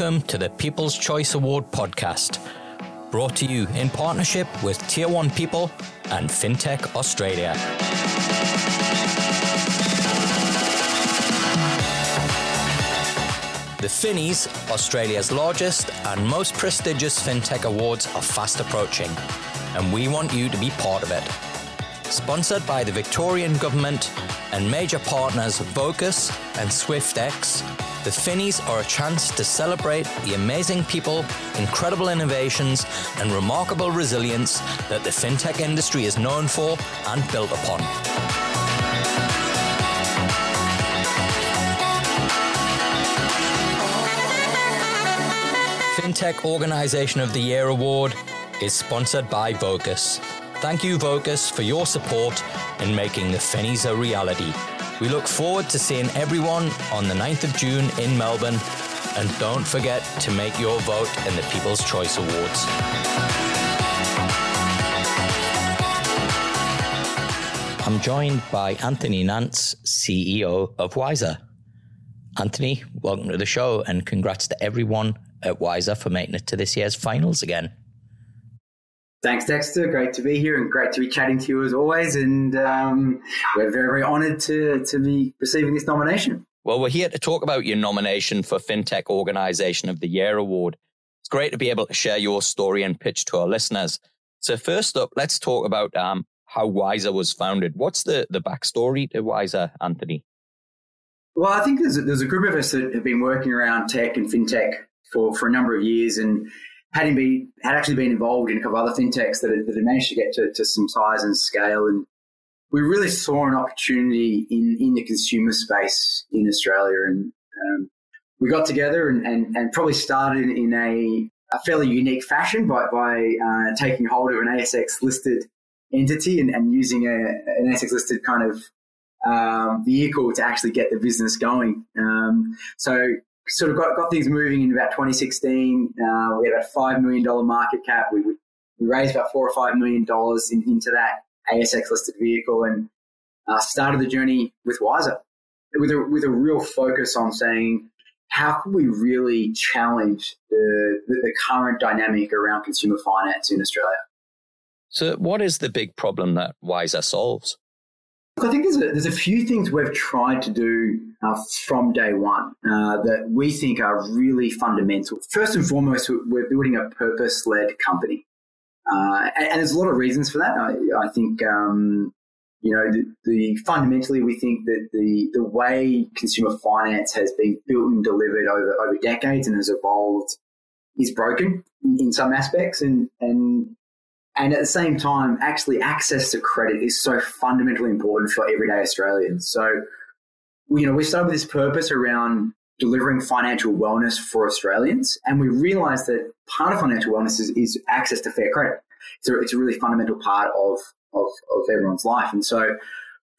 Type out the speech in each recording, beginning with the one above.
welcome to the People's Choice Award podcast, brought to you in partnership with Tier 1 People and FinTech Australia. The Finnies, Australia's largest and most prestigious FinTech awards, are fast approaching, and we want you to be part of it. Sponsored by the Victorian Government and major partners Vocus and Swyftx, the Finnies are a chance to celebrate the amazing people, incredible innovations, and remarkable resilience that the fintech industry is known for and built upon. FinTech Organization of the Year award is sponsored by Vocus. Thank you, Vocus, for your support in making the Finnies a reality. We look forward to seeing everyone on the 9th of June in Melbourne. And don't forget to make your vote in the People's Choice Awards. I'm joined by Anthony Nantes, CEO of Wisr. Anthony, welcome to the show and congrats to everyone at Wisr for making it to this year's finals again. Thanks, Dexter. Great to be here and great to be chatting to you as always. And um, we're very, very honoured to, to be receiving this nomination. Well, we're here to talk about your nomination for FinTech Organisation of the Year award. It's great to be able to share your story and pitch to our listeners. So, first up, let's talk about um, how Wisr was founded. What's the, the backstory to Wisr, Anthony? Well, I think there's a, there's a group of us that have been working around tech and fintech for, for a number of years. And had had actually been involved in a couple of other fintechs that had, that had managed to get to, to, some size and scale, and we really saw an opportunity in in the consumer space in Australia, and um, we got together and, and, and probably started in a, a fairly unique fashion by by uh, taking hold of an ASX listed entity and, and using a, an ASX listed kind of um, vehicle to actually get the business going. Um, so sort of got, got things moving in about 2016. Uh, we had a $5 million market cap. We, we raised about four or $5 million in, into that ASX listed vehicle and uh, started the journey with Wisr with a, with a real focus on saying, how can we really challenge the, the, the current dynamic around consumer finance in Australia? So, what is the big problem that Wisr solves? I think there's a, there's a few things we've tried to do uh, from day one uh, that we think are really fundamental. First and foremost, we're building a purpose led company. Uh, and, and, there's a lot of reasons for that. I, I think, um, you know, the, the, fundamentally, we think that the, the way consumer finance has been built and delivered over, over decades and has evolved is broken in, in some aspects. And, and and at the same time, actually, access to credit is so fundamentally important for everyday Australians. So, you know, we started with this purpose around delivering financial wellness for Australians. And we realized that part of financial wellness is, is access to fair credit. So it's a really fundamental part of, of, of everyone's life. And so,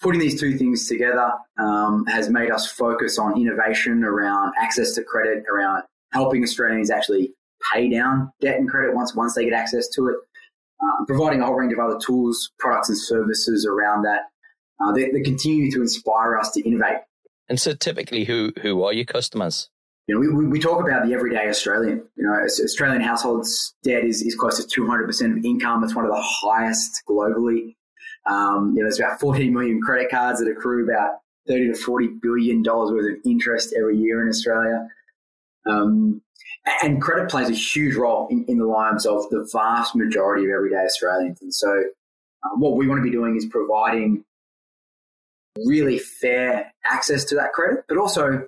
putting these two things together um, has made us focus on innovation around access to credit, around helping Australians actually pay down debt and credit once once they get access to it, uh, providing a whole range of other tools, products, and services around that uh, that, that, continue to inspire us to innovate. And so, typically, who who are your customers? You know, we, we talk about the everyday Australian. You know, Australian households' debt is, is close to two hundred percent of income. It's one of the highest globally. Um, you know, there's about 14 million credit cards that accrue about 30 to 40 billion dollars worth of interest every year in Australia. Um, and credit plays a huge role in, in the lives of the vast majority of everyday Australians. And so, um, what we want to be doing is providing really fair access to that credit, but also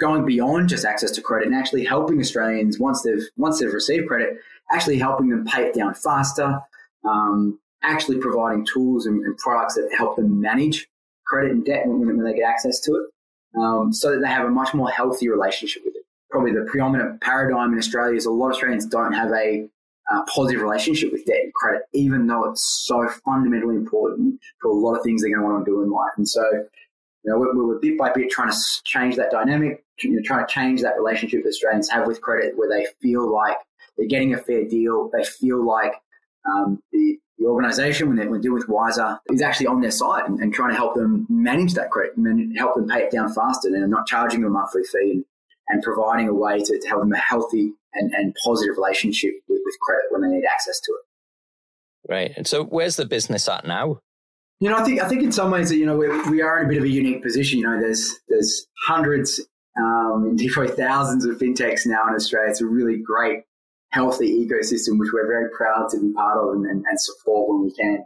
going beyond just access to credit and actually helping Australians once they've once they've received credit, actually helping them pay it down faster, um, actually providing tools and, and, products that help them manage credit and debt when, when they get access to it, um, so that they have a much more healthy relationship with it probably the predominant paradigm in Australia is a lot of Australians don't have a uh, positive relationship with debt and credit, even though it's so fundamentally important for a lot of things they're going to want to do in life. And so, you know, we're, we're bit by bit trying to change that dynamic, you know, trying to change that relationship that Australians have with credit, where they feel like they're getting a fair deal, they feel like um, the the organisation when they're, when dealing with Wisr is actually on their side and, and, trying to help them manage that credit and help them pay it down faster and not charging them a monthly fee and, and providing a way to, to help them a healthy and, and positive relationship with, with credit when they need access to it. Right. And so where's the business at now? You know, I think I think in some ways, that you know, we we are in a bit of a unique position. You know, there's there's hundreds, um, indeed probably thousands of fintechs now in Australia. It's a really great, healthy ecosystem which we're very proud to be part of and, and, and support when we can.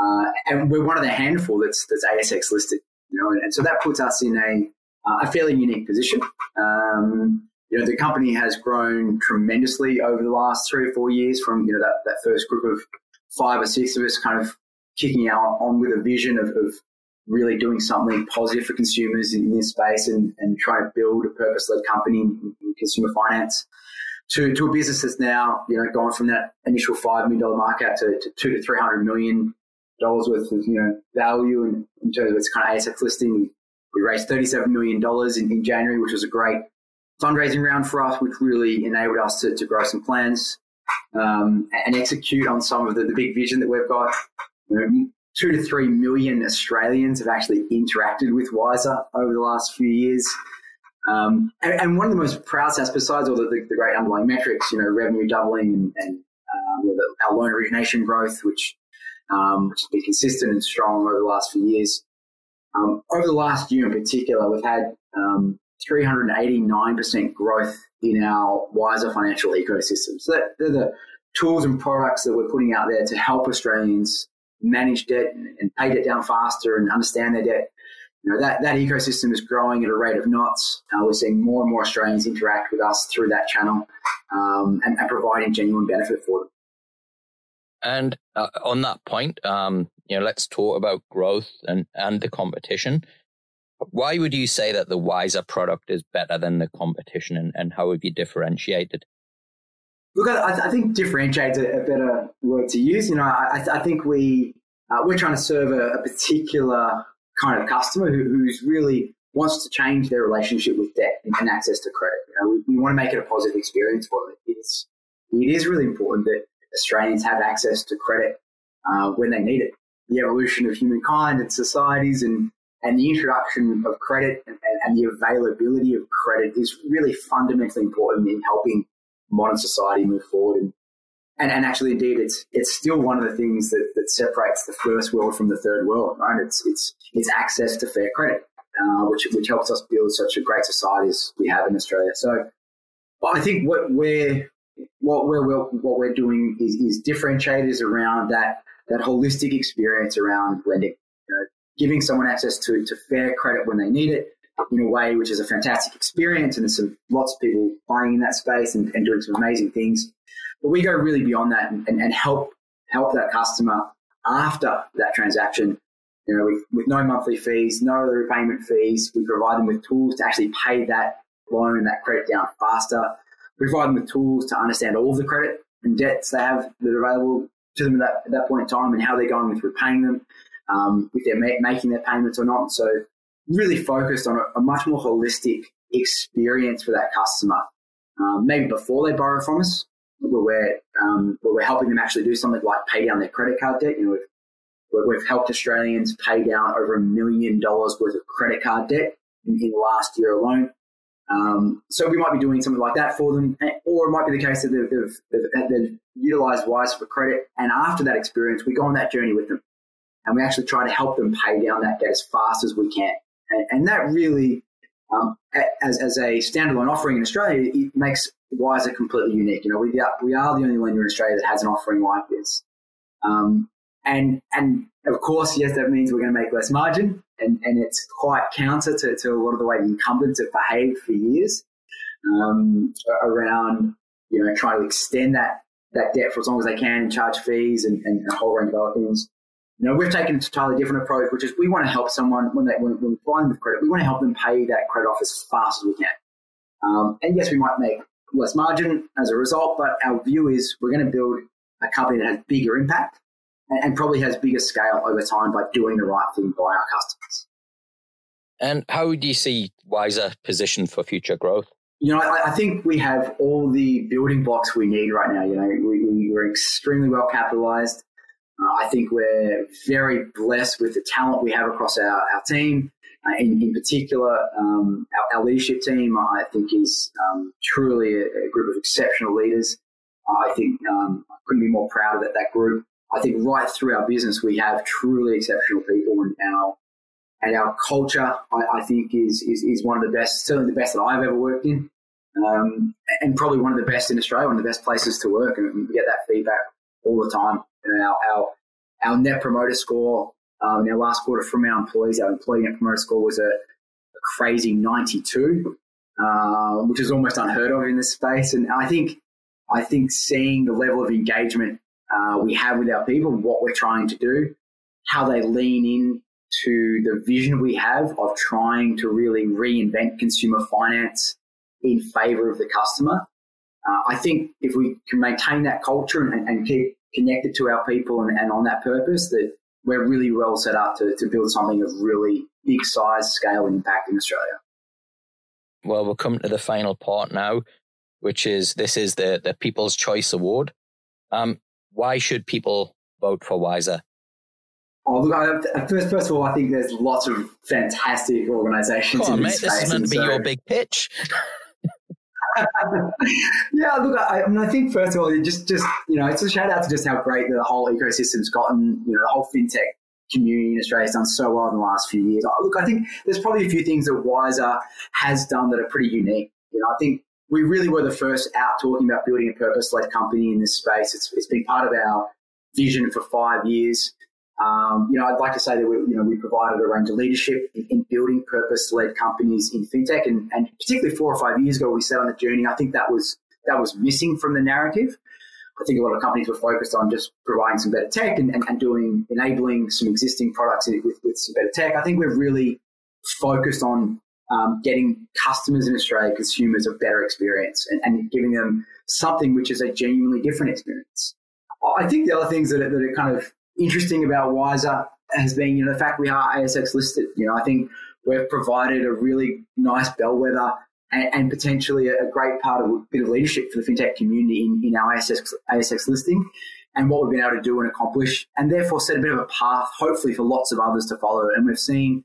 Uh, and we're one of the handful that's that's ASX listed. You know, and, and so that puts us in a uh, a fairly unique position. Um, you know, the company has grown tremendously over the last three or four years from you know that that first group of five or six of us kind of kicking out on with a vision of, of really doing something positive for consumers in this space and, and trying to build a purpose-led company in, consumer finance to, to a business that's now, you know, gone from that initial $5 million market to, to two to 300 million dollars worth of, you know, value in, in terms of its kind of ASX listing. We raised $37 million in, in January, which was a great fundraising round for us, which really enabled us to, to grow some plans um, and execute on some of the, the big vision that we've got two to three million Australians have actually interacted with Wisr over the last few years. Um, and, and, one of the most proud stats, besides all the, the, the, great underlying metrics, you know, revenue doubling and, and um, our loan origination growth, which, um, has been consistent and strong over the last few years. Um, over the last year in particular, we've had 389% um, growth in our Wisr financial ecosystem. So that, they're the tools and products that we're putting out there to help Australians manage debt and pay debt down faster and understand their debt. You know, that, that ecosystem is growing at a rate of knots. Uh, we're seeing more and more Australians interact with us through that channel um, and, and, providing genuine benefit for them. And uh, on that point, um, you know, let's talk about growth and, and the competition. Why would you say that the Wisr product is better than the competition and, and how have you differentiated? Look, I, I think differentiates a, a, better word to use. You know, I, I think we uh, we're trying to serve a, a particular kind of customer who, who's really wants to change their relationship with debt and access to credit. You know, we, we, want to make it a positive experience for them. It's it is really important that Australians have access to credit uh, when they need it. The evolution of humankind and societies and and the introduction of credit and, and the availability of credit is really fundamentally important in helping modern society move forward. And, and, and actually, indeed, it's it's still one of the things that, that separates the first world from the third world, right? It's it's it's access to fair credit, uh, which which helps us build such a great society as we have in Australia. So, I think what we're what we're what we're doing is, is differentiators around that that holistic experience around lending. You know, giving someone access to, to fair credit when they need it, in a way which is a fantastic experience, and there's some lots of people playing in that space and, and doing some amazing things. But we go really beyond that and, and help help that customer after that transaction. You know, with, with no monthly fees, no other repayment fees, we provide them with tools to actually pay that loan that credit down faster. We provide them with tools to understand all the credit and debts they have that are available to them at that, at that point in time and how they're going with repaying them, um, if they're ma- making their payments or not. So really focused on a, a much more holistic experience for that customer. Um, maybe before they borrow from us, where we're, um, where we're helping them actually do something like pay down their credit card debt. You know, we've, we've helped Australians pay down over a million dollars worth of credit card debt in, in the last year alone. Um, so we might be doing something like that for them, or it might be the case that they've, they've, they've, utilized Wise for credit, and after that experience, we go on that journey with them, and we actually try to help them pay down that debt as fast as we can. And, and that really, um, as, as a standalone offering in Australia, it makes Wisr completely unique. You know, we are, we are the only lender in Australia that has an offering like this. Um, and, and of course, yes, that means we're going to make less margin. And, and it's quite counter to, to a lot of the way the incumbents have behaved for years um, around, you know, trying to extend that, that debt for as long as they can and charge fees and, and a whole range of other things. You know, we've taken a entirely different approach, which is we want to help someone when they when, when we find credit, we want to help them pay that credit off as fast as we can. Um, and yes, we might make less margin as a result, but our view is we're going to build a company that has bigger impact and, and probably has bigger scale over time by doing the right thing by our customers. And how do you see Wisr positioned for future growth? You know, I, I, think we have all the building blocks we need right now. You know, we, we, are extremely well capitalized. Uh, I think we're very blessed with the talent we have across our, our team. Uh, in, in, particular, um, our, our, leadership team, I think, is um, truly a, a, group of exceptional leaders. I think um, I couldn't be more proud of that, that group. I think right through our business, we have truly exceptional people, and our and our culture, I, I think, is, is is one of the best, certainly the best that I've ever worked in, um, and probably one of the best in Australia, one of the best places to work, and we get that feedback all the time. And our our, our net promoter score um, in our last quarter from our employees, our employee net promoter score was a, a crazy 92, uh, which is almost unheard of in this space. And I think, I think seeing the level of engagement uh, we have with our people, what we're trying to do, how they lean in to the vision we have of trying to really reinvent consumer finance in favor of the customer. Uh, I think if we can maintain that culture and, and keep connected to our people and, and, on that purpose, that we're really well set up to, to build something of really big size, scale, and impact in Australia. Well, we'll come to the final part now, which is this is the, the People's Choice Award. Um, why should people vote for Wisr? Oh, look, I, first, first of all, I think there's lots of fantastic organisations on, in this mate, space. This is meant to be so, your big pitch. yeah, look, I, I, mean, I think first of all, just just you know, it's a shout out to just how great the whole ecosystem's gotten. You know, the whole fintech community in Australia has done so well in the last few years. Look, I think there's probably a few things that Wisr has done that are pretty unique. You know, I think we really were the first out talking about building a purpose-led company in this space. It's, it's been part of our vision for five years. Um, you know, I'd like to say that we, you know, we provided a range of leadership in, in building purpose-led companies in fintech, and, and particularly four or five years ago, we set on the journey. I think that was that was missing from the narrative. I think a lot of companies were focused on just providing some better tech and, and, and doing enabling some existing products with, with some better tech. I think we've really focused on um, getting customers in Australia, consumers, a better experience and, and, giving them something which is a genuinely different experience. I think the other things that are, that are kind of interesting about Wisr has been, you know, the fact we are ASX listed. You know, I think we've provided a really nice bellwether and, and potentially a, great part of a bit of leadership for the fintech community in, in our ASX, ASX listing and what we've been able to do and accomplish, and therefore set a bit of a path, hopefully, for lots of others to follow. And we've seen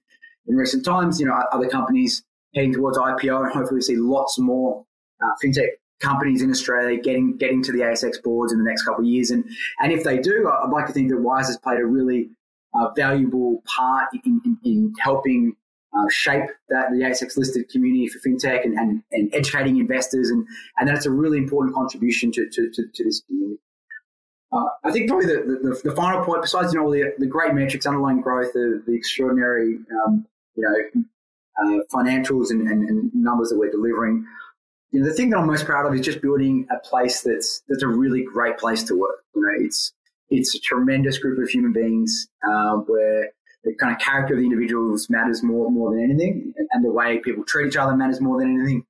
in recent times, you know, other companies heading towards IPO, and hopefully we see lots more uh, fintech companies in Australia getting getting to the ASX boards in the next couple of years. And and if they do, I'd like to think that Wise has played a really uh, valuable part in, in, in helping uh, shape that the ASX listed community for fintech and, and, and, educating investors, and and that's a really important contribution to to, to, to this community. Uh, I think probably the, the, the, final point, besides you know the, the great metrics, underlying growth, the, the extraordinary um, you know uh, financials and, and, and, numbers that we're delivering, you know, the thing that I'm most proud of is just building a place that's that's a really great place to work. You know, it's it's a tremendous group of human beings uh, where the kind of character of the individuals matters more more than anything, and the way people treat each other matters more than anything.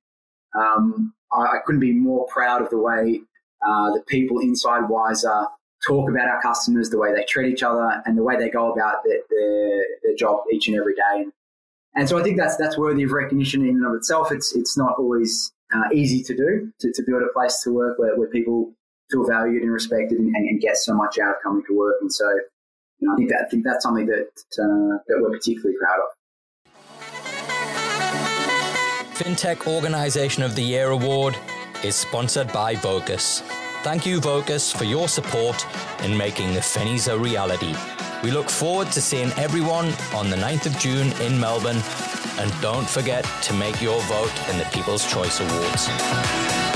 Um, I, I, couldn't be more proud of the way uh, the people inside Wisr talk about our customers, the way they treat each other, and the way they go about their, their, their job each and every day. And, and so I think that's that's worthy of recognition in and of itself. It's it's not always uh, easy to do to, to build a place to work where, where people feel valued and respected and, and, get so much out of coming to work. And so, you know, I think that I think that's something that uh, that we're particularly proud of. FinTech Organization of the Year award is sponsored by Vocus. Thank you, Vocus, for your support in making the Finnies a reality. We look forward to seeing everyone on the 9th of June in Melbourne and don't forget to make your vote in the People's Choice Awards.